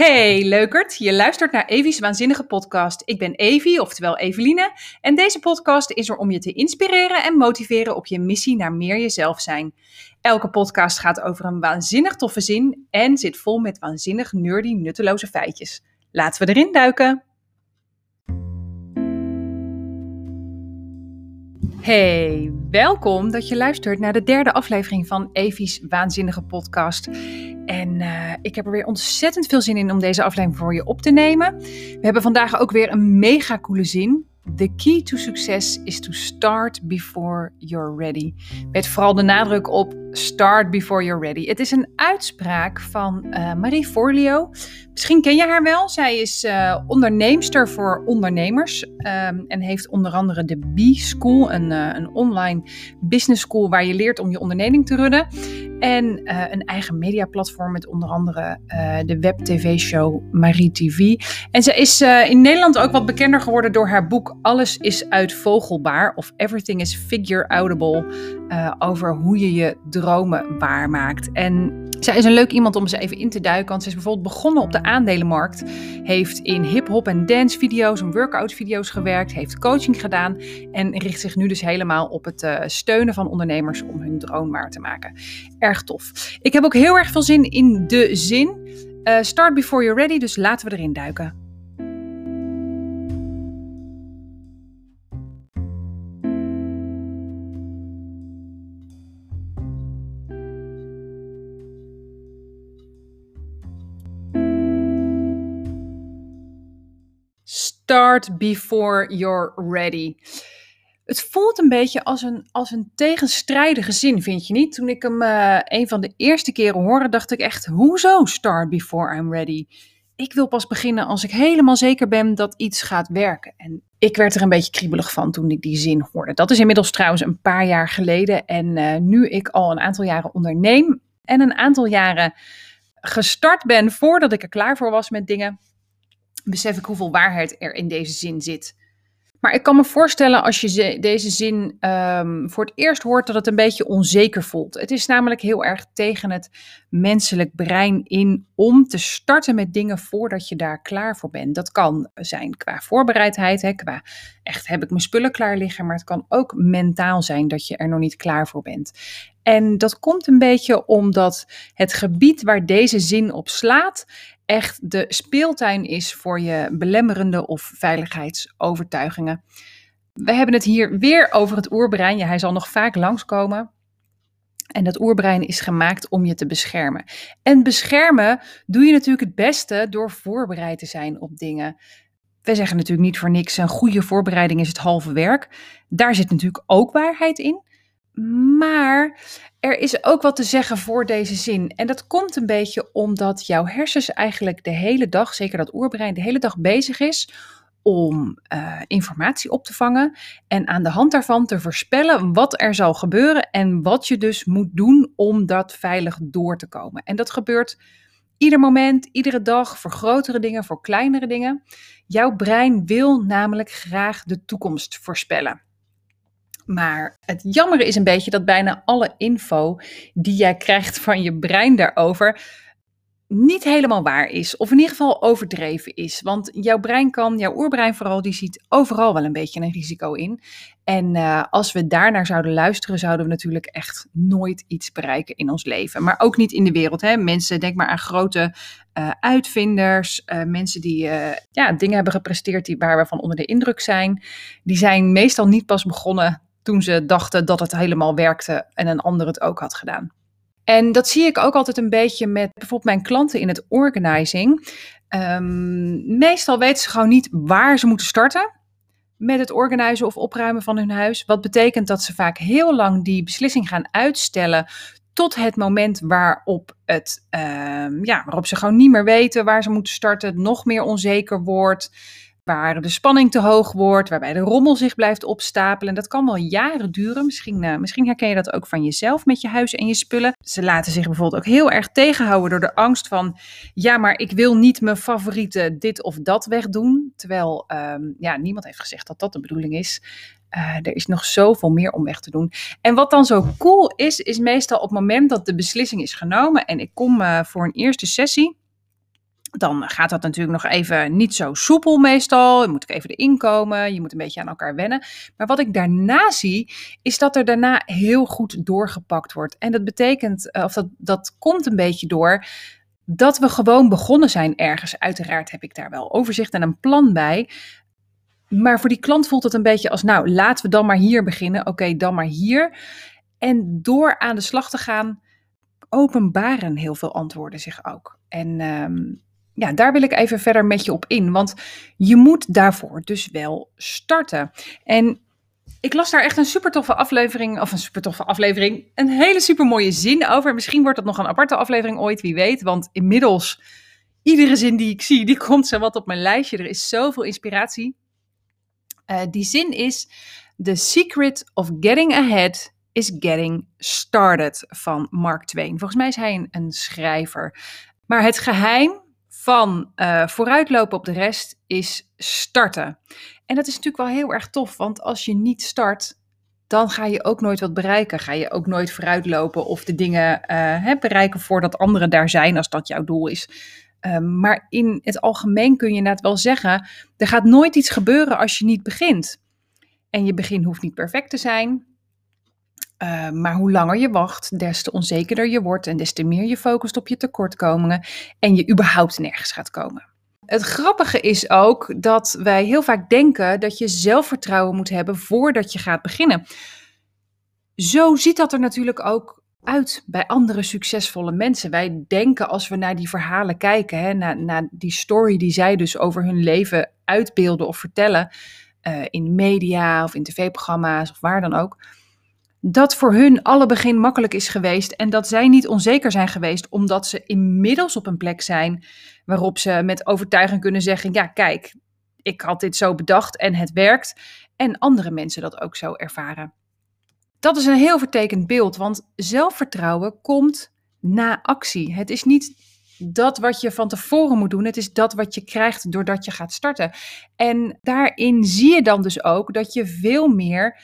Hey leukert, je luistert naar Evie's Waanzinnige Podcast. Ik ben Evie, oftewel Eveline, en deze podcast is er om je te inspireren en motiveren op je missie naar meer jezelf zijn. Elke podcast gaat over een waanzinnig toffe zin en zit vol met waanzinnig nerdy nutteloze feitjes. Laten we erin duiken. Hey, welkom dat je luistert naar de derde aflevering van Evie's Waanzinnige Podcast. En uh, ik heb er weer ontzettend veel zin in om deze aflevering voor je op te nemen. We hebben vandaag ook weer een mega coole zin. The key to success is to start before you're ready. Met vooral de nadruk op start before you're ready. Het is een uitspraak van uh, Marie Forleo. Misschien ken je haar wel. Zij is uh, onderneemster voor ondernemers um, en heeft onder andere de B-School, een, uh, een online business school waar je leert om je onderneming te runnen. En een eigen mediaplatform met onder andere de web-tv-show Marie TV. En ze is in Nederland ook wat bekender geworden door haar boek Alles is uitvogelbaar of Everything is Figure-outable over hoe je je dromen waarmaakt. En zij is een leuk iemand om eens even in te duiken. Want ze is bijvoorbeeld begonnen op de aandelenmarkt. Heeft in hip-hop en dance video's en workout video's gewerkt. Heeft coaching gedaan. En richt zich nu dus helemaal op het uh, steunen van ondernemers om hun droom waar te maken. Erg tof. Ik heb ook heel erg veel zin in de zin. Uh, start before you're ready. Dus laten we erin duiken. Start before you're ready. Het voelt een beetje als een, als een tegenstrijdige zin, vind je niet? Toen ik hem uh, een van de eerste keren hoorde, dacht ik echt: hoezo start before I'm ready? Ik wil pas beginnen als ik helemaal zeker ben dat iets gaat werken. En ik werd er een beetje kriebelig van toen ik die zin hoorde. Dat is inmiddels trouwens een paar jaar geleden. En uh, nu ik al een aantal jaren onderneem en een aantal jaren gestart ben voordat ik er klaar voor was met dingen, besef ik hoeveel waarheid er in deze zin zit. Maar ik kan me voorstellen als je deze zin um, voor het eerst hoort dat het een beetje onzeker voelt. Het is namelijk heel erg tegen het menselijk brein in om te starten met dingen voordat je daar klaar voor bent. Dat kan zijn qua voorbereidheid, hè, qua echt heb ik mijn spullen klaar liggen, maar het kan ook mentaal zijn dat je er nog niet klaar voor bent. En dat komt een beetje omdat het gebied waar deze zin op slaat echt de speeltuin is voor je belemmerende of veiligheidsovertuigingen. We hebben het hier weer over het oerbrein. Ja, hij zal nog vaak langskomen. En dat oerbrein is gemaakt om je te beschermen. En beschermen doe je natuurlijk het beste door voorbereid te zijn op dingen. We zeggen natuurlijk niet voor niks: een goede voorbereiding is het halve werk. Daar zit natuurlijk ook waarheid in. Maar er is ook wat te zeggen voor deze zin. En dat komt een beetje omdat jouw hersens eigenlijk de hele dag, zeker dat oerbrein, de hele dag bezig is om uh, informatie op te vangen en aan de hand daarvan te voorspellen wat er zal gebeuren en wat je dus moet doen om dat veilig door te komen. En dat gebeurt ieder moment, iedere dag, voor grotere dingen, voor kleinere dingen. Jouw brein wil namelijk graag de toekomst voorspellen. Maar het jammer is een beetje dat bijna alle info die jij krijgt van je brein daarover niet helemaal waar is. Of in ieder geval overdreven is. Want jouw brein kan, jouw oerbrein vooral, die ziet overal wel een beetje een risico in. En uh, als we daarnaar zouden luisteren, zouden we natuurlijk echt nooit iets bereiken in ons leven. Maar ook niet in de wereld. Hè? Mensen, denk maar aan grote uh, uitvinders, uh, mensen die ja, dingen hebben gepresteerd die, waar we van onder de indruk zijn. Die zijn meestal niet pas begonnen toen ze dachten dat het helemaal werkte en een ander het ook had gedaan. En dat zie ik ook altijd een beetje met bijvoorbeeld mijn klanten in het organizing. Um, meestal weten ze gewoon niet waar ze moeten starten met het organiseren of opruimen van hun huis. Wat betekent dat ze vaak heel lang die beslissing gaan uitstellen tot het moment waarop, het, um, ja, waarop ze gewoon niet meer weten waar ze moeten starten, nog meer onzeker wordt waar de spanning te hoog wordt, waarbij de rommel zich blijft opstapelen. Dat kan wel jaren duren. Misschien, uh, misschien herken je dat ook van jezelf met je huis en je spullen. Ze laten zich bijvoorbeeld ook heel erg tegenhouden door de angst van, ja, maar ik wil niet mijn favoriete dit of dat wegdoen. Terwijl, um, ja, niemand heeft gezegd dat dat de bedoeling is. Uh, er is nog zoveel meer om weg te doen. En wat dan zo cool is, is meestal op het moment dat de beslissing is genomen en ik kom uh, voor een eerste sessie dan gaat dat natuurlijk nog even niet zo soepel meestal. Je moet ik even erin komen. Je moet een beetje aan elkaar wennen. Maar wat ik daarna zie, is dat er daarna heel goed doorgepakt wordt. En dat betekent, of dat, dat komt een beetje door dat we gewoon begonnen zijn ergens. Uiteraard heb ik daar wel overzicht en een plan bij. Maar voor die klant voelt het een beetje als, nou, laten we dan maar hier beginnen. Oké, dan maar hier. En door aan de slag te gaan, openbaren heel veel antwoorden zich ook. En ehm, ja, daar wil ik even verder met je op in. Want je moet daarvoor dus wel starten. En ik las daar echt een super toffe aflevering, of een super toffe aflevering, een hele super mooie zin over. Misschien wordt het nog een aparte aflevering ooit, wie weet. Want inmiddels, iedere zin die ik zie, die komt zo wat op mijn lijstje. Er is zoveel inspiratie. Uh, die zin is: The secret of getting ahead is getting started van Mark Twain. Volgens mij is hij een schrijver. Maar het geheim van uh, vooruitlopen op de rest is starten. En dat is natuurlijk wel heel erg tof, want als je niet start, dan ga je ook nooit wat bereiken. Ga je ook nooit vooruitlopen of de dingen uh, bereiken voordat anderen daar zijn, als dat jouw doel is. Um, maar in het algemeen kun je inderdaad wel zeggen: er gaat nooit iets gebeuren als je niet begint. En je begin hoeft niet perfect te zijn. Uh, maar hoe langer je wacht, des te onzekerder je wordt en des te meer je focust op je tekortkomingen en je überhaupt nergens gaat komen. Het grappige is ook dat wij heel vaak denken dat je zelfvertrouwen moet hebben voordat je gaat beginnen. Zo ziet dat er natuurlijk ook uit bij andere succesvolle mensen. Wij denken als we naar die verhalen kijken, hè, naar, naar die story die zij dus over hun leven uitbeelden of vertellen, uh, in media of in tv-programma's of waar dan ook dat voor hun alle begin makkelijk is geweest en dat zij niet onzeker zijn geweest omdat ze inmiddels op een plek zijn waarop ze met overtuiging kunnen zeggen: Ja, kijk, ik had dit zo bedacht en het werkt. En andere mensen dat ook zo ervaren. Dat is een heel vertekend beeld, want zelfvertrouwen komt na actie. Het is niet dat wat je van tevoren moet doen, het is dat wat je krijgt doordat je gaat starten. En daarin zie je dan dus ook dat je veel meer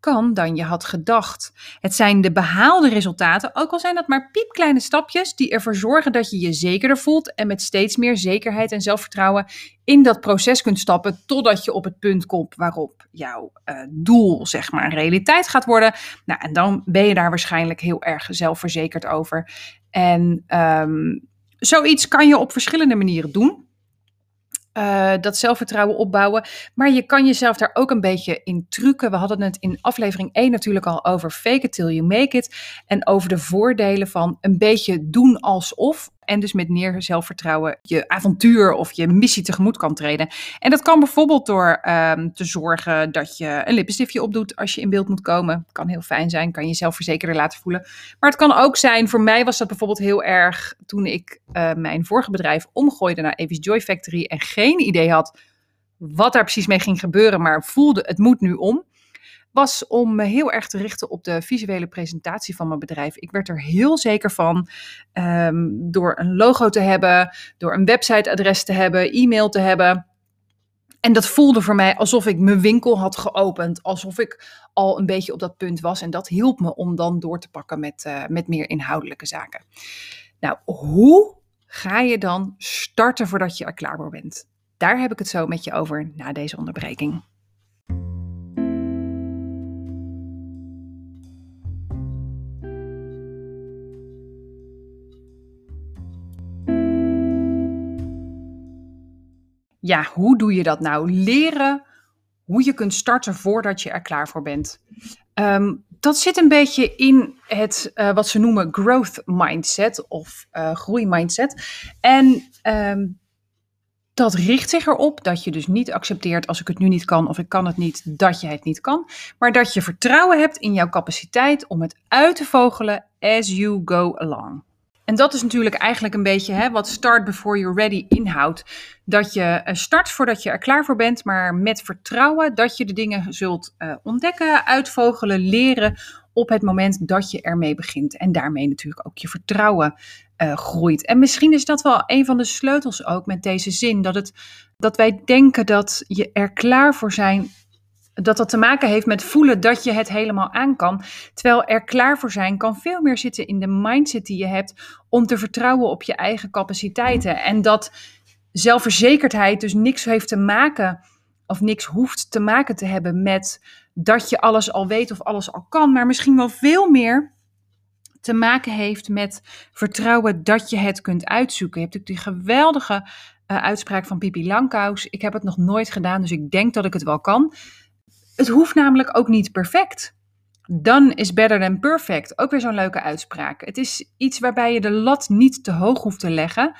kan dan je had gedacht. Het zijn de behaalde resultaten, ook al zijn dat maar piepkleine stapjes, die ervoor zorgen dat je je zekerder voelt en met steeds meer zekerheid en zelfvertrouwen in dat proces kunt stappen totdat je op het punt komt waarop jouw uh, doel, zeg maar, realiteit gaat worden. Nou, en dan ben je daar waarschijnlijk heel erg zelfverzekerd over. En um, zoiets kan je op verschillende manieren doen. Uh, dat zelfvertrouwen opbouwen. Maar je kan jezelf daar ook een beetje in trucken. We hadden het in aflevering 1 natuurlijk al over fake it till you make it. En over de voordelen van een beetje doen alsof. En dus met meer zelfvertrouwen je avontuur of je missie tegemoet kan treden. En dat kan bijvoorbeeld door um, te zorgen dat je een lippenstiftje opdoet als je in beeld moet komen. Kan heel fijn zijn, kan je jezelf verzekerder laten voelen. Maar het kan ook zijn, voor mij was dat bijvoorbeeld heel erg toen ik uh, mijn vorige bedrijf omgooide naar Avis Joy Factory en geen idee had wat daar precies mee ging gebeuren, maar voelde het moet nu om was om me heel erg te richten op de visuele presentatie van mijn bedrijf. Ik werd er heel zeker van um, door een logo te hebben, door een websiteadres te hebben, e-mail te hebben. En dat voelde voor mij alsof ik mijn winkel had geopend, alsof ik al een beetje op dat punt was. En dat hielp me om dan door te pakken met, uh, met meer inhoudelijke zaken. Nou, hoe ga je dan starten voordat je er klaar voor bent? Daar heb ik het zo met je over na deze onderbreking. Ja, hoe doe je dat nou? Leren hoe je kunt starten voordat je er klaar voor bent. Um, dat zit een beetje in het uh, wat ze noemen growth mindset of uh, groeimindset. En um, dat richt zich erop dat je dus niet accepteert als ik het nu niet kan of ik kan het niet, dat je het niet kan. Maar dat je vertrouwen hebt in jouw capaciteit om het uit te vogelen as you go along. En dat is natuurlijk eigenlijk een beetje hè, wat start before you're ready inhoudt. Dat je start voordat je er klaar voor bent, maar met vertrouwen dat je de dingen zult uh, ontdekken, uitvogelen, leren op het moment dat je ermee begint. En daarmee natuurlijk ook je vertrouwen uh, groeit. En misschien is dat wel een van de sleutels ook met deze zin. Dat, het, dat wij denken dat je er klaar voor zijn dat dat te maken heeft met voelen dat je het helemaal aan kan. Terwijl er klaar voor zijn kan veel meer zitten in de mindset die je hebt om te vertrouwen op je eigen capaciteiten. En dat zelfverzekerdheid dus niks heeft te maken of niks hoeft te maken te hebben met dat je alles al weet of alles al kan, maar misschien wel veel meer te maken heeft met vertrouwen dat je het kunt uitzoeken. Je hebt natuurlijk die geweldige uh, uitspraak van Pipi Langkous. Ik heb het nog nooit gedaan, dus ik denk dat ik het wel kan. Het hoeft namelijk ook niet perfect. Done is better than perfect. Ook weer zo'n leuke uitspraak. Het is iets waarbij je de lat niet te hoog hoeft te leggen.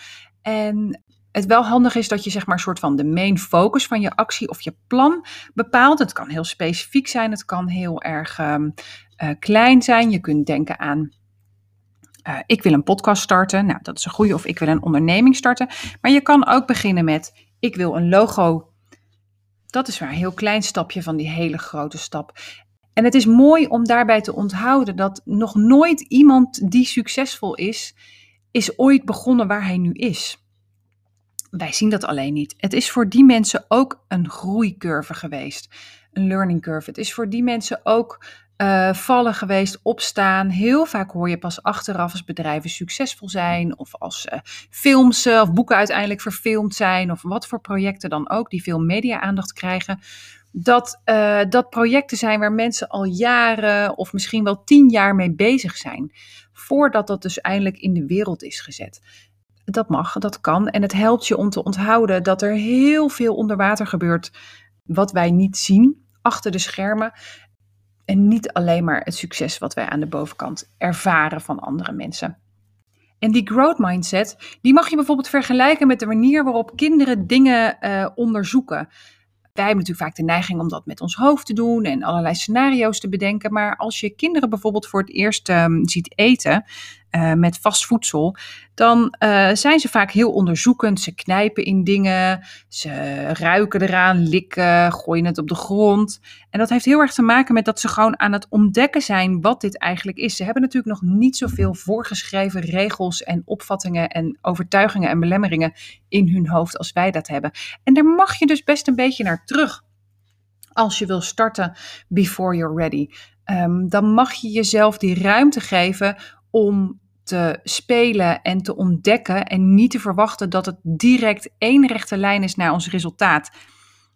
En het wel handig is dat je zeg maar een soort van de main focus van je actie of je plan bepaalt. Het kan heel specifiek zijn, het kan heel erg um, uh, klein zijn. Je kunt denken aan uh, ik wil een podcast starten. Nou, dat is een goede. Of ik wil een onderneming starten. Maar je kan ook beginnen met ik wil een logo. Dat is maar een heel klein stapje van die hele grote stap. En het is mooi om daarbij te onthouden dat nog nooit iemand die succesvol is, is ooit begonnen waar hij nu is. Wij zien dat alleen niet. Het is voor die mensen ook een groeicurve geweest, een learning curve. Het is voor die mensen ook uh, vallen geweest, opstaan. Heel vaak hoor je pas achteraf als bedrijven succesvol zijn, of als uh, films uh, of boeken uiteindelijk verfilmd zijn, of wat voor projecten dan ook, die veel media-aandacht krijgen. Dat, dat projecten zijn waar mensen al jaren of misschien wel tien jaar mee bezig zijn, voordat dat dus eindelijk in de wereld is gezet. Dat mag, dat kan. En het helpt je om te onthouden dat er heel veel onder water gebeurt wat wij niet zien achter de schermen. En niet alleen maar het succes wat wij aan de bovenkant ervaren van andere mensen. En die growth mindset, die mag je bijvoorbeeld vergelijken met de manier waarop kinderen dingen uh, onderzoeken. Wij hebben natuurlijk vaak de neiging om dat met ons hoofd te doen en allerlei scenario's te bedenken. Maar als je kinderen bijvoorbeeld voor het eerst um, ziet eten, uh, met vast voedsel, dan uh, zijn ze vaak heel onderzoekend. Ze knijpen in dingen, ze ruiken eraan, likken, gooien het op de grond. En dat heeft heel erg te maken met dat ze gewoon aan het ontdekken zijn wat dit eigenlijk is. Ze hebben natuurlijk nog niet zoveel voorgeschreven regels en opvattingen en overtuigingen en belemmeringen in hun hoofd als wij dat hebben. En daar mag je dus best een beetje naar terug als je wil starten before you're ready. Um, dan mag je jezelf die ruimte geven om te spelen en te ontdekken en niet te verwachten dat het direct één rechte lijn is naar ons resultaat.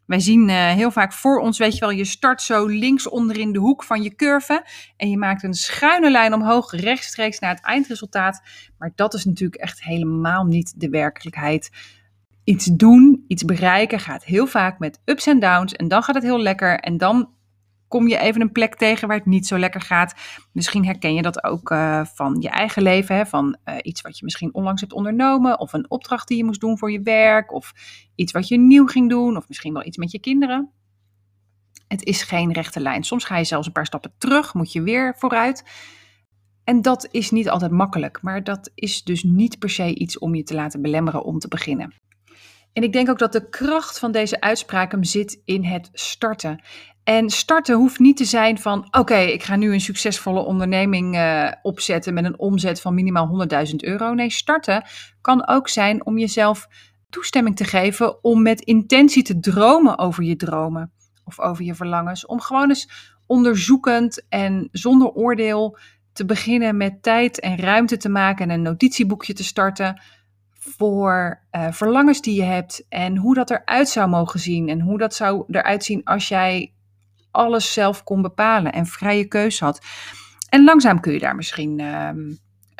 Wij zien uh, heel vaak voor ons, weet je wel, je start zo links onderin de hoek van je curve en je maakt een schuine lijn omhoog, rechtstreeks naar het eindresultaat. Maar dat is natuurlijk echt helemaal niet de werkelijkheid. Iets doen, iets bereiken gaat heel vaak met ups en downs en dan gaat het heel lekker en dan kom je even een plek tegen waar het niet zo lekker gaat. Misschien herken je dat ook uh, van je eigen leven, hè? van uh, iets wat je misschien onlangs hebt ondernomen, of een opdracht die je moest doen voor je werk, of iets wat je nieuw ging doen, of misschien wel iets met je kinderen. Het is geen rechte lijn. Soms ga je zelfs een paar stappen terug, moet je weer vooruit. En dat is niet altijd makkelijk, maar dat is dus niet per se iets om je te laten belemmeren om te beginnen. En ik denk ook dat de kracht van deze uitspraak hem zit in het starten. En starten hoeft niet te zijn van: oké, ik ga nu een succesvolle onderneming uh, opzetten met een omzet van minimaal 100.000 euro. Nee, starten kan ook zijn om jezelf toestemming te geven om met intentie te dromen over je dromen of over je verlangens. Om gewoon eens onderzoekend en zonder oordeel te beginnen met tijd en ruimte te maken en een notitieboekje te starten voor uh, verlangens die je hebt en hoe dat eruit zou mogen zien en hoe dat zou eruit zien als jij alles zelf kon bepalen en vrije keuze had. En langzaam kun je daar misschien uh,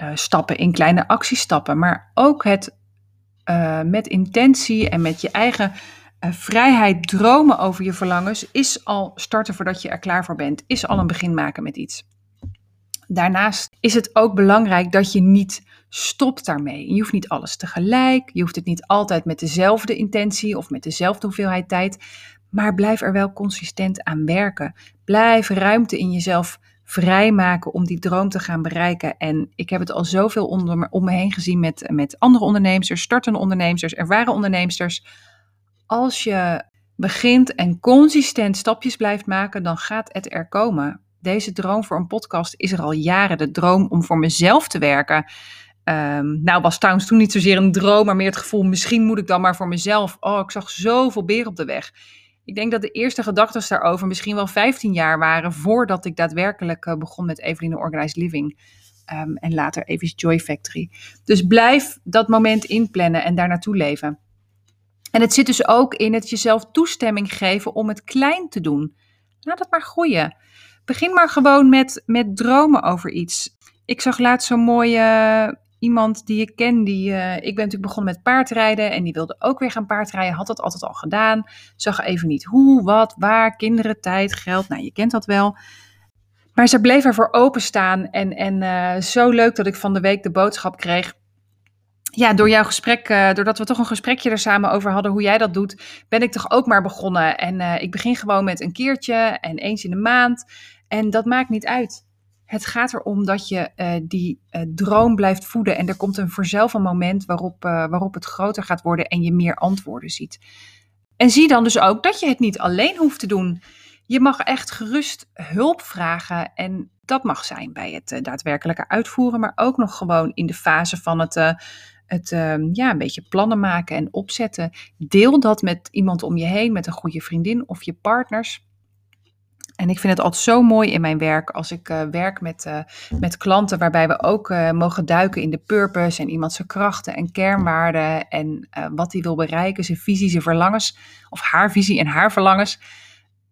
uh, stappen in kleine actiestappen, maar ook het uh, met intentie en met je eigen vrijheid dromen over je verlangens is al starten voordat je er klaar voor bent, is al een begin maken met iets. Daarnaast is het ook belangrijk dat je niet stopt daarmee. Je hoeft niet alles tegelijk, je hoeft het niet altijd met dezelfde intentie of met dezelfde hoeveelheid tijd, maar blijf er wel consistent aan werken. Blijf ruimte in jezelf vrijmaken om die droom te gaan bereiken. En ik heb het al zoveel onder, om me heen gezien met, met andere ondernemers, startende ondernemers, ervaren ondernemers. Als je begint en consistent stapjes blijft maken, dan gaat het er komen. Deze droom voor een podcast is er al jaren. De droom om voor mezelf te werken. Um, nou was trouwens toen niet zozeer een droom, maar meer het gevoel, misschien moet ik dan maar voor mezelf. Oh, ik zag zoveel beren op de weg. Ik denk dat de eerste gedachten daarover misschien wel 15 jaar waren voordat ik daadwerkelijk uh, begon met Eveline Organized Living. Um, en later Evis Joy Factory. Dus blijf dat moment inplannen en daar naartoe leven. En het zit dus ook in het jezelf toestemming geven om het klein te doen. Laat het maar groeien. Begin maar gewoon met, met dromen over iets. Ik zag laatst zo'n mooie iemand die ik ken. Die, uh, ik ben natuurlijk begonnen met paardrijden en die wilde ook weer gaan paardrijden. Had dat altijd al gedaan. Zag even niet hoe, wat, waar, kinderen, tijd, geld. Nou, je kent dat wel. Maar ze bleef ervoor openstaan. En, en uh, zo leuk dat ik van de week de boodschap kreeg. Ja, door jouw gesprek, uh, doordat we toch een gesprekje er samen over hadden hoe jij dat doet, ben ik toch ook maar begonnen. En ik begin gewoon met een keertje en eens in de maand. En dat maakt niet uit. Het gaat erom dat je uh, die droom blijft voeden. En er komt een vanzelf een moment waarop, waarop het groter gaat worden en je meer antwoorden ziet. En zie dan dus ook dat je het niet alleen hoeft te doen. Je mag echt gerust hulp vragen en dat mag zijn bij het daadwerkelijke uitvoeren, maar ook nog gewoon in de fase van het, het uh, ja, een beetje plannen maken en opzetten. Deel dat met iemand om je heen, met een goede vriendin of je partners. En ik vind het altijd zo mooi in mijn werk als ik uh, werk met, uh, met klanten, waarbij we ook uh, mogen duiken in de purpose en iemand zijn krachten en kernwaarden en wat hij wil bereiken, zijn visie, zijn verlangens, of haar visie en haar verlangens.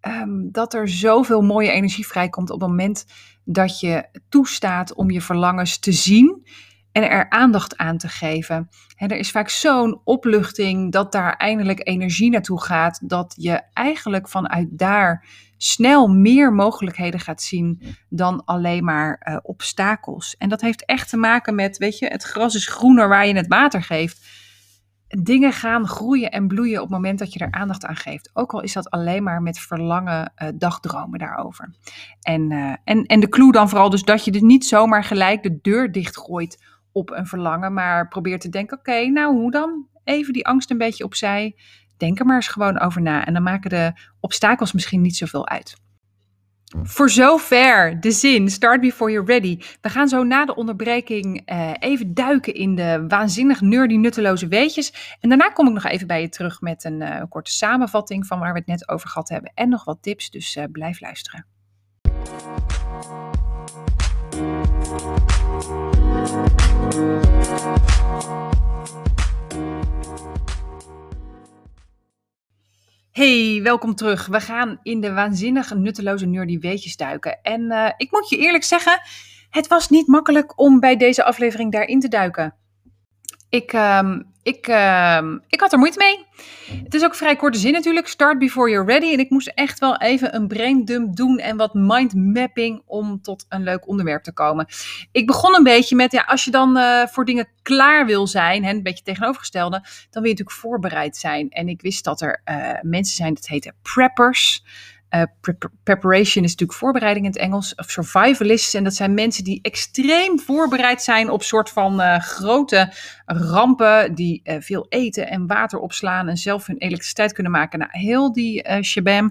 Um, dat er zoveel mooie energie vrijkomt op het moment dat je toestaat om je verlangens te zien en er aandacht aan te geven. En er is vaak zo'n opluchting dat daar eindelijk energie naartoe gaat, dat je eigenlijk vanuit daar snel meer mogelijkheden gaat zien dan alleen maar uh, obstakels. En dat heeft echt te maken met, weet je, het gras is groener waar je het water geeft dingen gaan groeien en bloeien op het moment dat je er aandacht aan geeft. Ook al is dat alleen maar met verlangen uh, dagdromen daarover. En, uh, en, en de clue dan vooral dus dat je dus niet zomaar gelijk de deur dichtgooit op een verlangen, maar probeert te denken, oké, nou hoe dan? Even die angst een beetje opzij. Denk er maar eens gewoon over na. En dan maken de obstakels misschien niet zoveel uit. Voor zover de zin Start Before You're Ready. We gaan zo na de onderbreking uh, even duiken in de waanzinnig nerdy nutteloze weetjes. En daarna kom ik nog even bij je terug met een uh, korte samenvatting van waar we het net over gehad hebben. En nog wat tips, dus uh, blijf luisteren. Hey, welkom terug. We gaan in de waanzinnige nutteloze nerdy weetjes duiken. En uh, ik moet je eerlijk zeggen, het was niet makkelijk om bij deze aflevering daarin te duiken. Ik, um, ik, uh, ik had er moeite mee. Het is ook vrij korte zin natuurlijk. Start before you're ready. En ik moest echt wel even een braindump doen en wat mindmapping om tot een leuk onderwerp te komen. Ik begon een beetje met, ja, als je dan uh, voor dingen klaar wil zijn, hè, een beetje tegenovergestelde, dan wil je natuurlijk voorbereid zijn. En ik wist dat er uh, mensen zijn, dat heten preppers. Pre preparation is natuurlijk voorbereiding in het Engels, of survivalists. En dat zijn mensen die extreem voorbereid zijn op soort van uh, grote rampen, die uh, veel eten en water opslaan en zelf hun elektriciteit kunnen maken. Nou, heel die shabam.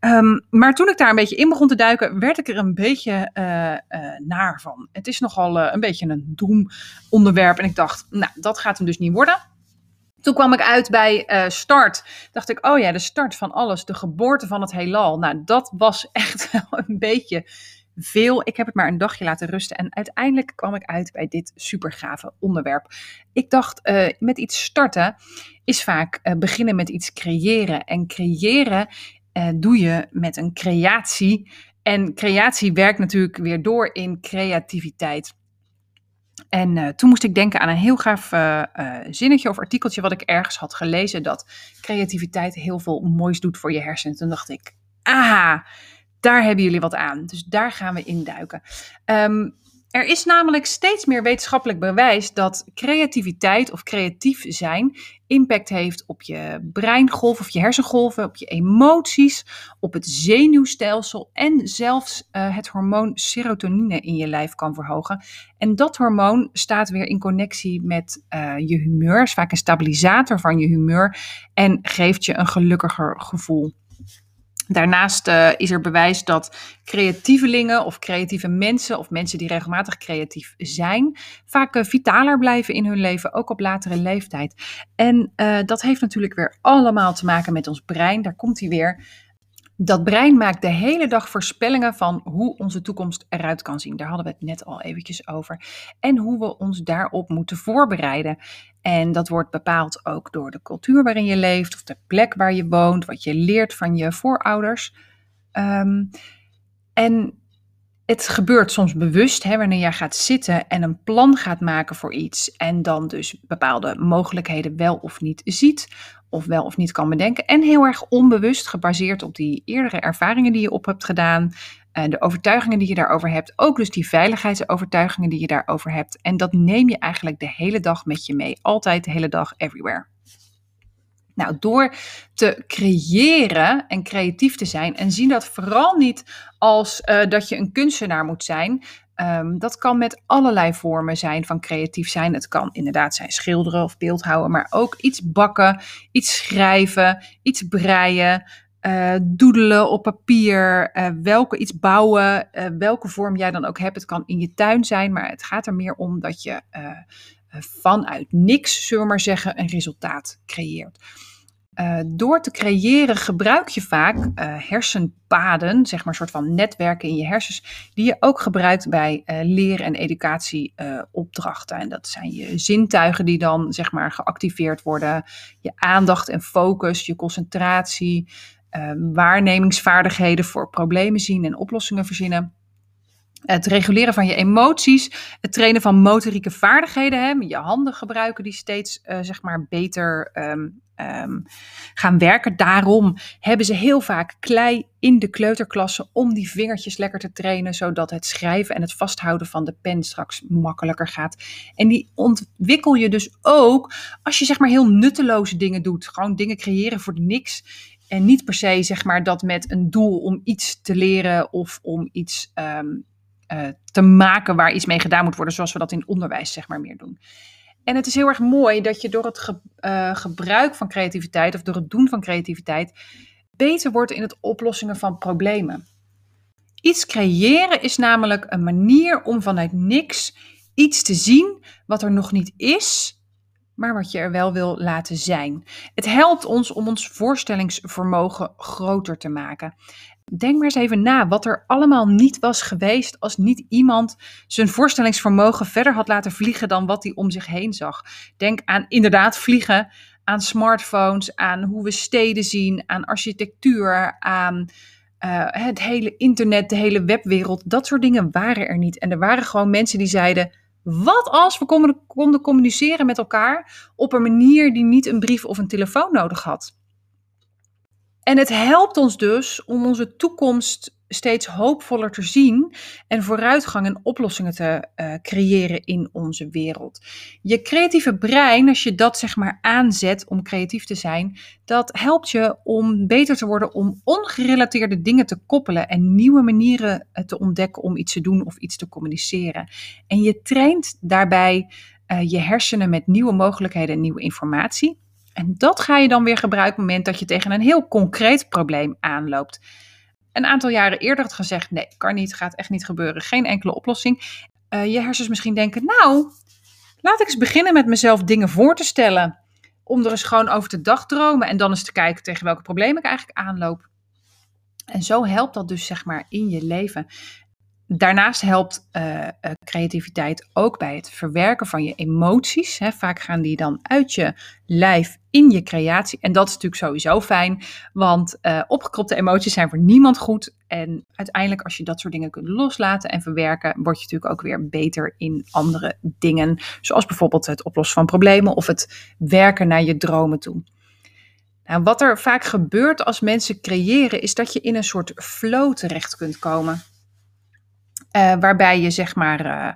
Um, maar toen ik daar een beetje in begon te duiken, werd ik er een beetje naar van. Het is nogal een beetje een doem onderwerp. En ik dacht, nou, dat gaat hem dus niet worden. Toen kwam ik uit bij uh, start. Dacht ik, oh ja, de start van alles, de geboorte van het heelal. Nou, dat was echt wel een beetje veel. Ik heb het maar een dagje laten rusten en uiteindelijk kwam ik uit bij dit supergave onderwerp. Ik dacht, uh, met iets starten is vaak uh, beginnen met iets creëren. En creëren doe je met een creatie. En creatie werkt natuurlijk weer door in creativiteit. En uh, toen moest ik denken aan een heel gaaf uh, uh, zinnetje of artikeltje wat ik ergens had gelezen. Dat creativiteit heel veel moois doet voor je hersenen. Toen dacht ik, aha, daar hebben jullie wat aan. Dus daar gaan we induiken. Um, er is namelijk steeds meer wetenschappelijk bewijs dat creativiteit of creatief zijn impact heeft op je breingolf of je hersengolven, op je emoties, op het zenuwstelsel en zelfs uh, het hormoon serotonine in je lijf kan verhogen. En dat hormoon staat weer in connectie met uh, je humeur, is vaak een stabilisator van je humeur en geeft je een gelukkiger gevoel. Daarnaast uh, is er bewijs dat creatievelingen of creatieve mensen of mensen die regelmatig creatief zijn, vaak uh, vitaler blijven in hun leven, ook op latere leeftijd. En uh, dat heeft natuurlijk weer allemaal te maken met ons brein. Daar komt hij weer. Dat brein maakt de hele dag voorspellingen van hoe onze toekomst eruit kan zien. Daar hadden we het net al eventjes over. En hoe we ons daarop moeten voorbereiden. En dat wordt bepaald ook door de cultuur waarin je leeft, of de plek waar je woont, wat je leert van je voorouders. Um, en het gebeurt soms bewust, hè, wanneer jij gaat zitten en een plan gaat maken voor iets. En dan dus bepaalde mogelijkheden wel of niet ziet, of wel of niet kan bedenken. En heel erg onbewust, gebaseerd op die eerdere ervaringen die je op hebt gedaan. En de overtuigingen die je daarover hebt. Ook dus die veiligheidsovertuigingen die je daarover hebt. En dat neem je eigenlijk de hele dag met je mee. Altijd de hele dag, everywhere. Nou, door te creëren en creatief te zijn en zien dat vooral niet als uh, dat je een kunstenaar moet zijn. Um, dat kan met allerlei vormen zijn van creatief zijn. Het kan inderdaad zijn schilderen of beeldhouden, maar ook iets bakken, iets schrijven, iets breien, uh, doedelen op papier, uh, welke iets bouwen, welke vorm jij dan ook hebt. Het kan in je tuin zijn, maar het gaat er meer om dat je vanuit niks, zullen we maar zeggen, een resultaat creëert. door te creëren gebruik je vaak hersenpaden, zeg maar een soort van netwerken in je hersens, die je ook gebruikt bij leren- en educatieopdrachten. en dat zijn je zintuigen die dan zeg maar geactiveerd worden, je aandacht en focus, je concentratie, uh, waarnemingsvaardigheden voor problemen zien en oplossingen verzinnen. Het reguleren van je emoties, het trainen van motorieke vaardigheden, hè, je handen gebruiken die steeds uh, zeg maar beter um, um, gaan werken. Daarom hebben ze heel vaak klei in de kleuterklasse om die vingertjes lekker te trainen, zodat het schrijven en het vasthouden van de pen straks makkelijker gaat. En die ontwikkel je dus ook als je zeg maar heel nutteloze dingen doet, gewoon dingen creëren voor niks en niet per se zeg maar dat met een doel om iets te leren of om iets um, uh, te maken waar iets mee gedaan moet worden, zoals we dat in onderwijs zeg maar meer doen. En het is heel erg mooi dat je door het ge uh, gebruik van creativiteit of door het doen van creativiteit beter wordt in het oplossingen van problemen. Iets creëren is namelijk een manier om vanuit niks iets te zien wat er nog niet is, maar wat je er wel wil laten zijn. Het helpt ons om ons voorstellingsvermogen groter te maken. Denk maar eens even na wat er allemaal niet was geweest als niet iemand zijn voorstellingsvermogen verder had laten vliegen dan wat hij om zich heen zag. Denk aan inderdaad vliegen, aan smartphones, aan hoe we steden zien, aan architectuur, aan uh, het hele internet, de hele webwereld. Dat soort dingen waren er niet. En er waren gewoon mensen die zeiden: wat als we konden communiceren met elkaar op een manier die niet een brief of een telefoon nodig had? En het helpt ons dus om onze toekomst steeds hoopvoller te zien en vooruitgang en oplossingen te uh, creëren in onze wereld. Je creatieve brein, als je dat zeg maar aanzet om creatief te zijn, dat helpt je om beter te worden om ongerelateerde dingen te koppelen en nieuwe manieren eh, te ontdekken om iets te doen of iets te communiceren. En je traint daarbij uh, je hersenen met nieuwe mogelijkheden en nieuwe informatie. En dat ga je dan weer gebruiken op het moment dat je tegen een heel concreet probleem aanloopt een aantal jaren eerder had gezegd: nee, kan niet, gaat echt niet gebeuren, geen enkele oplossing. Uh, je hersens misschien denken: nou, laat ik eens beginnen met mezelf dingen voor te stellen. Om er eens gewoon over te dagdromen en dan eens te kijken tegen welke problemen ik eigenlijk aanloop. En zo helpt dat dus zeg maar in je leven. Daarnaast helpt uh, creativiteit ook bij het verwerken van je emoties. Hè. Vaak gaan die dan uit je lijf in je creatie. En dat is natuurlijk sowieso fijn, want uh, opgekropte emoties zijn voor niemand goed. En uiteindelijk, als je dat soort dingen kunt loslaten en verwerken, word je natuurlijk ook weer beter in andere dingen. Zoals bijvoorbeeld het oplossen van problemen of het werken naar je dromen toe. Nou, wat er vaak gebeurt als mensen creëren, is dat je in een soort flow terecht kunt komen. Uh, waarbij je zeg maar uh,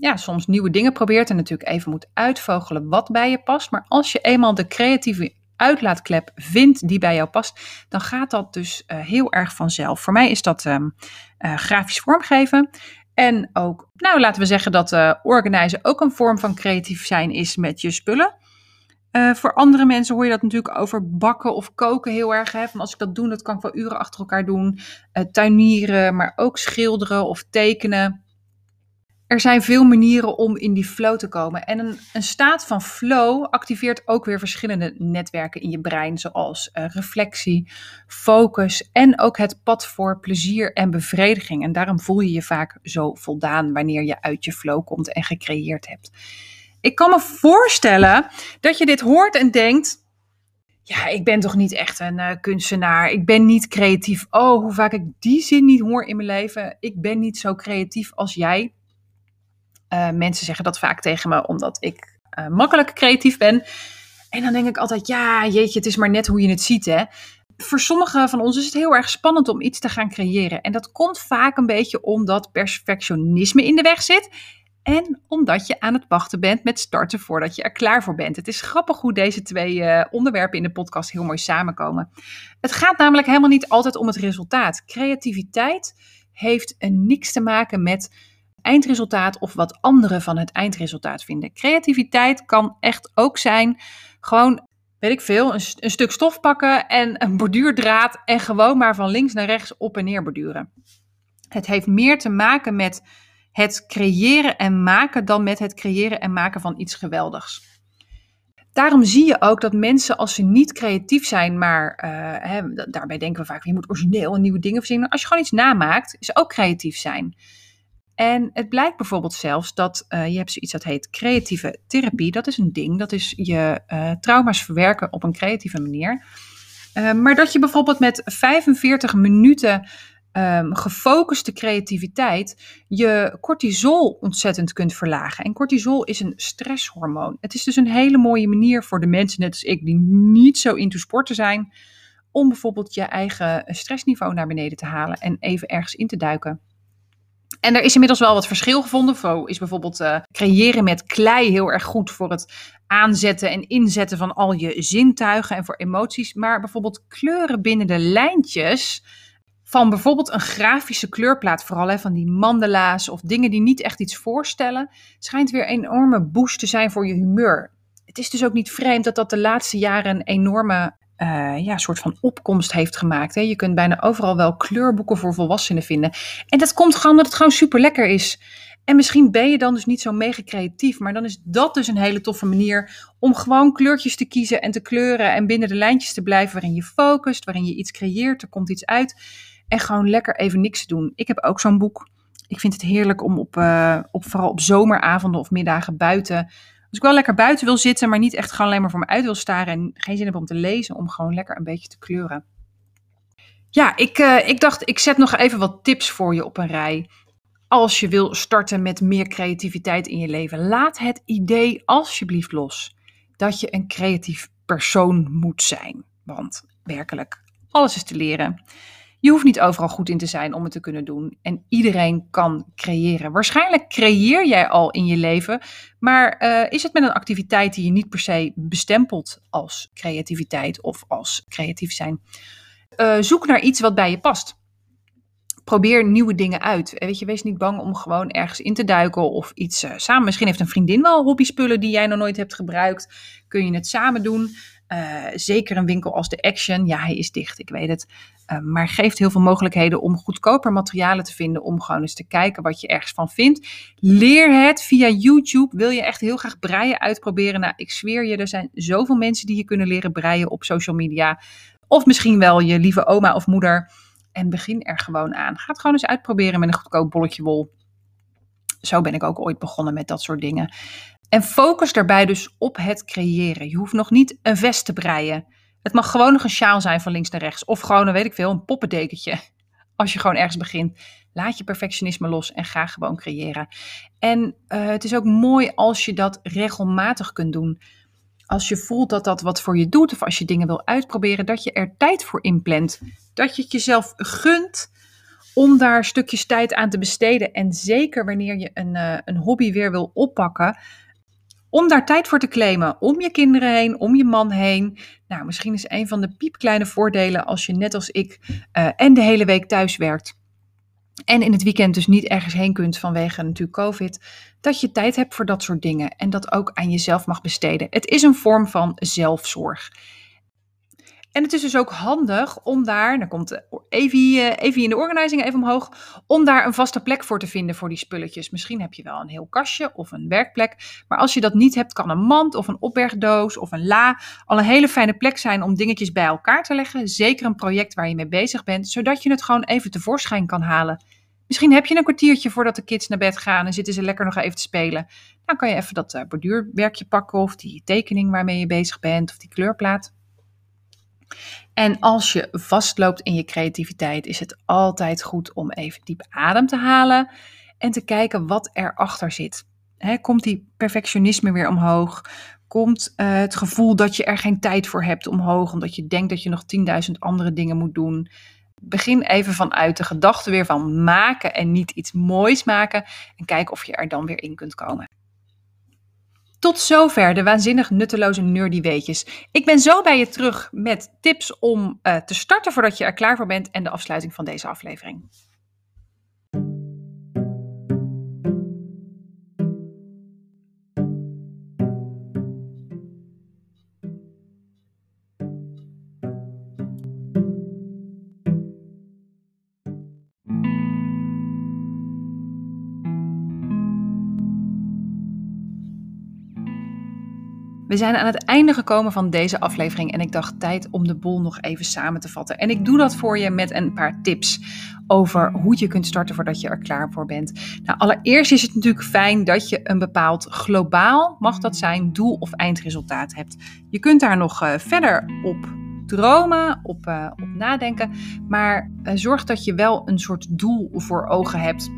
ja, soms nieuwe dingen probeert en natuurlijk even moet uitvogelen wat bij je past. Maar als je eenmaal de creatieve uitlaatklep vindt die bij jou past, dan gaat dat dus uh, heel erg vanzelf. Voor mij is dat um, grafisch vormgeven. En ook, nou laten we zeggen dat uh, organizen ook een vorm van creatief zijn is met je spullen. Uh, voor andere mensen hoor je dat natuurlijk over bakken of koken heel erg. Hè? Als ik dat doe, dat kan ik wel uren achter elkaar doen. Uh, tuinieren, maar ook schilderen of tekenen er zijn veel manieren om in die flow te komen. En een, een, staat van flow activeert ook weer verschillende netwerken in je brein, zoals uh, reflectie, focus en ook het pad voor plezier en bevrediging. En daarom voel je je vaak zo voldaan wanneer je uit je flow komt en gecreëerd hebt. Ik kan me voorstellen dat je dit hoort en denkt. Ja, ik ben toch niet echt een uh, kunstenaar. Ik ben niet creatief. Oh, hoe vaak ik die zin niet hoor in mijn leven. Ik ben niet zo creatief als jij. Uh, mensen zeggen dat vaak tegen me omdat ik uh, makkelijk creatief ben. En dan denk ik altijd, ja, jeetje, het is maar net hoe je het ziet, hè. Voor sommigen van ons is het heel erg spannend om iets te gaan creëren. En dat komt vaak een beetje omdat perfectionisme in de weg zit. En omdat je aan het wachten bent met starten voordat je er klaar voor bent. Het is grappig hoe deze twee uh, onderwerpen in de podcast heel mooi samenkomen. Het gaat namelijk helemaal niet altijd om het resultaat. Creativiteit heeft niks te maken met eindresultaat of wat anderen van het eindresultaat vinden. Creativiteit kan echt ook zijn gewoon, weet ik veel, een, een stuk stof pakken en een borduurdraad en gewoon maar van links naar rechts op en neer borduren. Het heeft meer te maken met het creëren en maken dan met het creëren en maken van iets geweldigs. Daarom zie je ook dat mensen, als ze niet creatief zijn, maar uh, hè, daarbij denken we vaak, je moet origineel en nieuwe dingen verzinnen. Als je gewoon iets namaakt, is ook creatief zijn. En het blijkt bijvoorbeeld zelfs dat uh, je hebt zoiets dat heet creatieve therapie. Dat is een ding, dat is je uh, trauma's verwerken op een creatieve manier. Maar dat je bijvoorbeeld met 45 minuten um, gefocuste creativiteit je cortisol ontzettend kunt verlagen. En cortisol is een stresshormoon. Het is dus een hele mooie manier voor de mensen, net als ik, die niet zo into sporten zijn, om bijvoorbeeld je eigen stressniveau naar beneden te halen en even ergens in te duiken. En er is inmiddels wel wat verschil gevonden. Zo is bijvoorbeeld uh, creëren met klei heel erg goed voor het aanzetten en inzetten van al je zintuigen en voor emoties. Maar bijvoorbeeld kleuren binnen de lijntjes van bijvoorbeeld een grafische kleurplaat, vooral hè, van die mandala's of dingen die niet echt iets voorstellen, schijnt weer een enorme boost te zijn voor je humeur. Het is dus ook niet vreemd dat dat de laatste jaren een enorme uh, ja, soort van opkomst heeft gemaakt. Hè. Je kunt bijna overal wel kleurboeken voor volwassenen vinden. En dat komt gewoon omdat het gewoon super lekker is. En misschien ben je dan dus niet zo mega creatief, maar dan is dat dus een hele toffe manier om gewoon kleurtjes te kiezen en te kleuren en binnen de lijntjes te blijven waarin je focust, waarin je iets creëert, er komt iets uit en gewoon lekker even niks te doen. Ik heb ook zo'n boek. Ik vind het heerlijk om op, uh, op vooral op zomeravonden of middagen buiten als ik wel lekker buiten wil zitten, maar niet echt gewoon alleen maar voor me uit wil staren en geen zin heb om te lezen, om gewoon lekker een beetje te kleuren. Ja, ik, uh, ik dacht, ik zet nog even wat tips voor je op een rij. Als je wil starten met meer creativiteit in je leven, laat het idee alsjeblieft los dat je een creatief persoon moet zijn. Want werkelijk, alles is te leren. Je hoeft niet overal goed in te zijn om het te kunnen doen. En iedereen kan creëren. Waarschijnlijk creëer jij al in je leven, maar uh, is het met een activiteit die je niet per se bestempelt als creativiteit of als creatief zijn? Uh, zoek naar iets wat bij je past. Probeer nieuwe dingen uit. Weet je, wees niet bang om gewoon ergens in te duiken of iets uh, samen. Misschien heeft een vriendin wel hobbyspullen die jij nog nooit hebt gebruikt. Kun je het samen doen? Uh, zeker een winkel als de Action, ja, hij is dicht, ik weet het. Uh, maar geeft heel veel mogelijkheden om goedkoper materialen te vinden. Om gewoon eens te kijken wat je ergens van vindt. Leer het via YouTube. Wil je echt heel graag breien uitproberen? Nou, ik zweer je, er zijn zoveel mensen die je kunnen leren breien op social media. Of misschien wel je lieve oma of moeder. En begin er gewoon aan. Ga het gewoon eens uitproberen met een goedkoop bolletje wol. Zo ben ik ook ooit begonnen met dat soort dingen. En focus daarbij dus op het creëren. Je hoeft nog niet een vest te breien. Het mag gewoon nog een sjaal zijn van links naar rechts. Of gewoon, een, weet ik veel, een poppendekentje. Als je gewoon ergens begint. Laat je perfectionisme los en ga gewoon creëren. En uh, het is ook mooi als je dat regelmatig kunt doen. Als je voelt dat dat wat voor je doet, of als je dingen wil uitproberen, dat je er tijd voor inplant. Dat je het jezelf gunt om daar stukjes tijd aan te besteden. En zeker wanneer je een, uh, een hobby weer wil oppakken, om daar tijd voor te claimen. Om je kinderen heen, om je man heen. Nou, misschien is een van de piepkleine voordelen als je net als ik uh, en de hele week thuis werkt. en in het weekend dus niet ergens heen kunt vanwege natuurlijk COVID, dat je tijd hebt voor dat soort dingen en dat ook aan jezelf mag besteden. Het is een vorm van zelfzorg. En het is dus ook handig om daar, dan komt uh, Evie in de organizing even omhoog, om daar een vaste plek voor te vinden voor die spulletjes. Misschien heb je wel een heel kastje of een werkplek, maar als je dat niet hebt, kan een mand of een opbergdoos of een la al een hele fijne plek zijn om dingetjes bij elkaar te leggen. Zeker een project waar je mee bezig bent, zodat je het gewoon even tevoorschijn kan halen. Misschien heb je een kwartiertje voordat de kids naar bed gaan en zitten ze lekker nog even te spelen. Dan kan je even dat uh, borduurwerkje pakken of die tekening waarmee je bezig bent of die kleurplaat. En als je vastloopt in je creativiteit, is het altijd goed om even diep adem te halen en te kijken wat erachter zit. komt die perfectionisme weer omhoog? Komt uh, het gevoel dat je er geen tijd voor hebt omhoog, omdat je denkt dat je nog 10.000 andere dingen moet doen? Begin even vanuit de gedachte weer van maken en niet iets moois maken en kijk of je er dan weer in kunt komen. Tot zover de waanzinnig nutteloze nerdy weetjes. Ik ben zo bij je terug met tips om uh, te starten voordat je er klaar voor bent en de afsluiting van deze aflevering. We zijn aan het einde gekomen van deze aflevering en ik dacht tijd om de boel nog even samen te vatten. En ik doe dat voor je met een paar tips over hoe je kunt starten voordat je er klaar voor bent. Nou, allereerst is het natuurlijk fijn dat je een bepaald globaal, mag dat zijn, doel of eindresultaat hebt. Je kunt daar nog uh, verder op dromen, op, uh, op nadenken, maar uh, zorg dat je wel een soort doel voor ogen hebt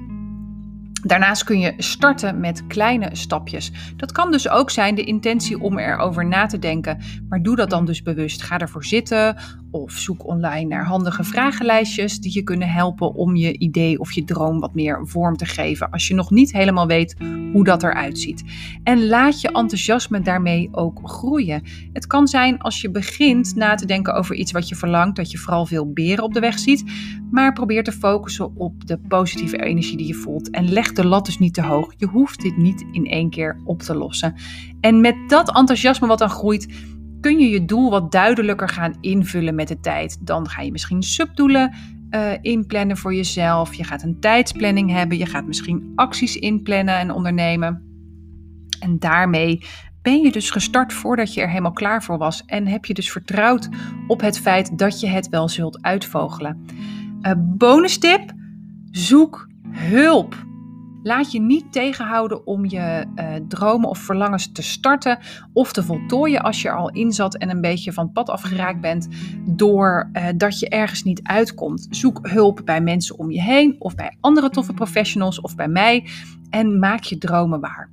Daarnaast kun je starten met kleine stapjes. Dat kan dus ook zijn de intentie om erover na te denken, maar doe dat dan dus bewust. Ga ervoor zitten of zoek online naar handige vragenlijstjes die je kunnen helpen om je idee of je droom wat meer vorm te geven als je nog niet helemaal weet hoe dat eruit ziet. En laat je enthousiasme daarmee ook groeien. Het kan zijn als je begint na te denken over iets wat je verlangt, dat je vooral veel beren op de weg ziet, maar probeer te focussen op de positieve energie die je voelt en leg de lat dus niet te hoog. Je hoeft dit niet in één keer op te lossen. En met dat enthousiasme wat dan groeit, kun je je doel wat duidelijker gaan invullen met de tijd. Dan ga je misschien subdoelen uh, inplannen voor jezelf. Je gaat een tijdsplanning hebben. Je gaat misschien acties inplannen en ondernemen. En daarmee ben je dus gestart voordat je er helemaal klaar voor was. En heb je dus vertrouwd op het feit dat je het wel zult uitvogelen. Uh, bonus tip: zoek hulp. Laat je niet tegenhouden om je uh, dromen of verlangens te starten of te voltooien als je er al in zat en een beetje van het pad afgeraakt bent door uh, dat je ergens niet uitkomt. Zoek hulp bij mensen om je heen of bij andere toffe professionals of bij mij en maak je dromen waar.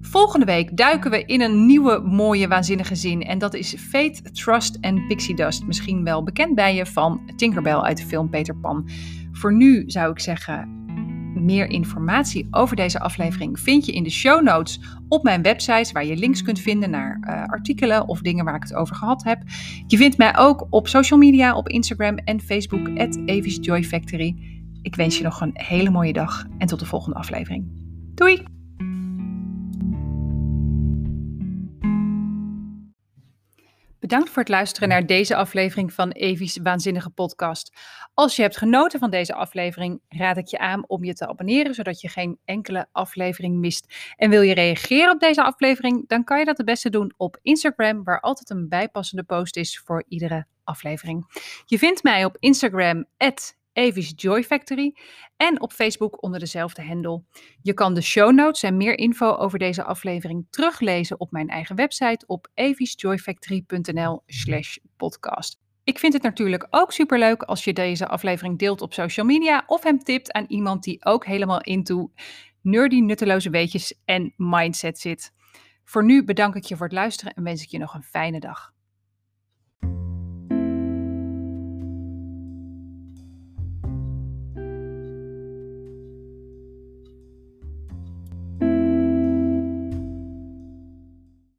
Volgende week duiken we in een nieuwe mooie waanzinnige zin en dat is Fate, Trust en Pixie Dust. Misschien wel bekend bij je van Tinkerbell uit de film Peter Pan. Voor nu zou ik zeggen meer informatie over deze aflevering vind je in de show notes op mijn website, waar je links kunt vinden naar uh, artikelen of dingen waar ik het over gehad heb. Je vindt mij ook op social media, op Instagram en Facebook, at Joy Factory. Ik wens je nog een hele mooie dag en tot de volgende aflevering. Doei! Bedankt voor het luisteren naar deze aflevering van Evie's Waanzinnige Podcast. Als je hebt genoten van deze aflevering, raad ik je aan om je te abonneren, zodat je geen enkele aflevering mist. En wil je reageren op deze aflevering, dan kan je dat het beste doen op Instagram, waar altijd een bijpassende post is voor iedere aflevering. Je vindt mij op Instagram, Evis Joy Factory en op Facebook onder dezelfde handle. Je kan de show notes en meer info over deze aflevering teruglezen op mijn eigen website op evisjoyfactory.nl slash podcast. Ik vind het natuurlijk ook superleuk als je deze aflevering deelt op social media of hem tipt aan iemand die ook helemaal into nerdy nutteloze weetjes en mindset zit. Voor nu bedank ik je voor het luisteren en wens ik je nog een fijne dag.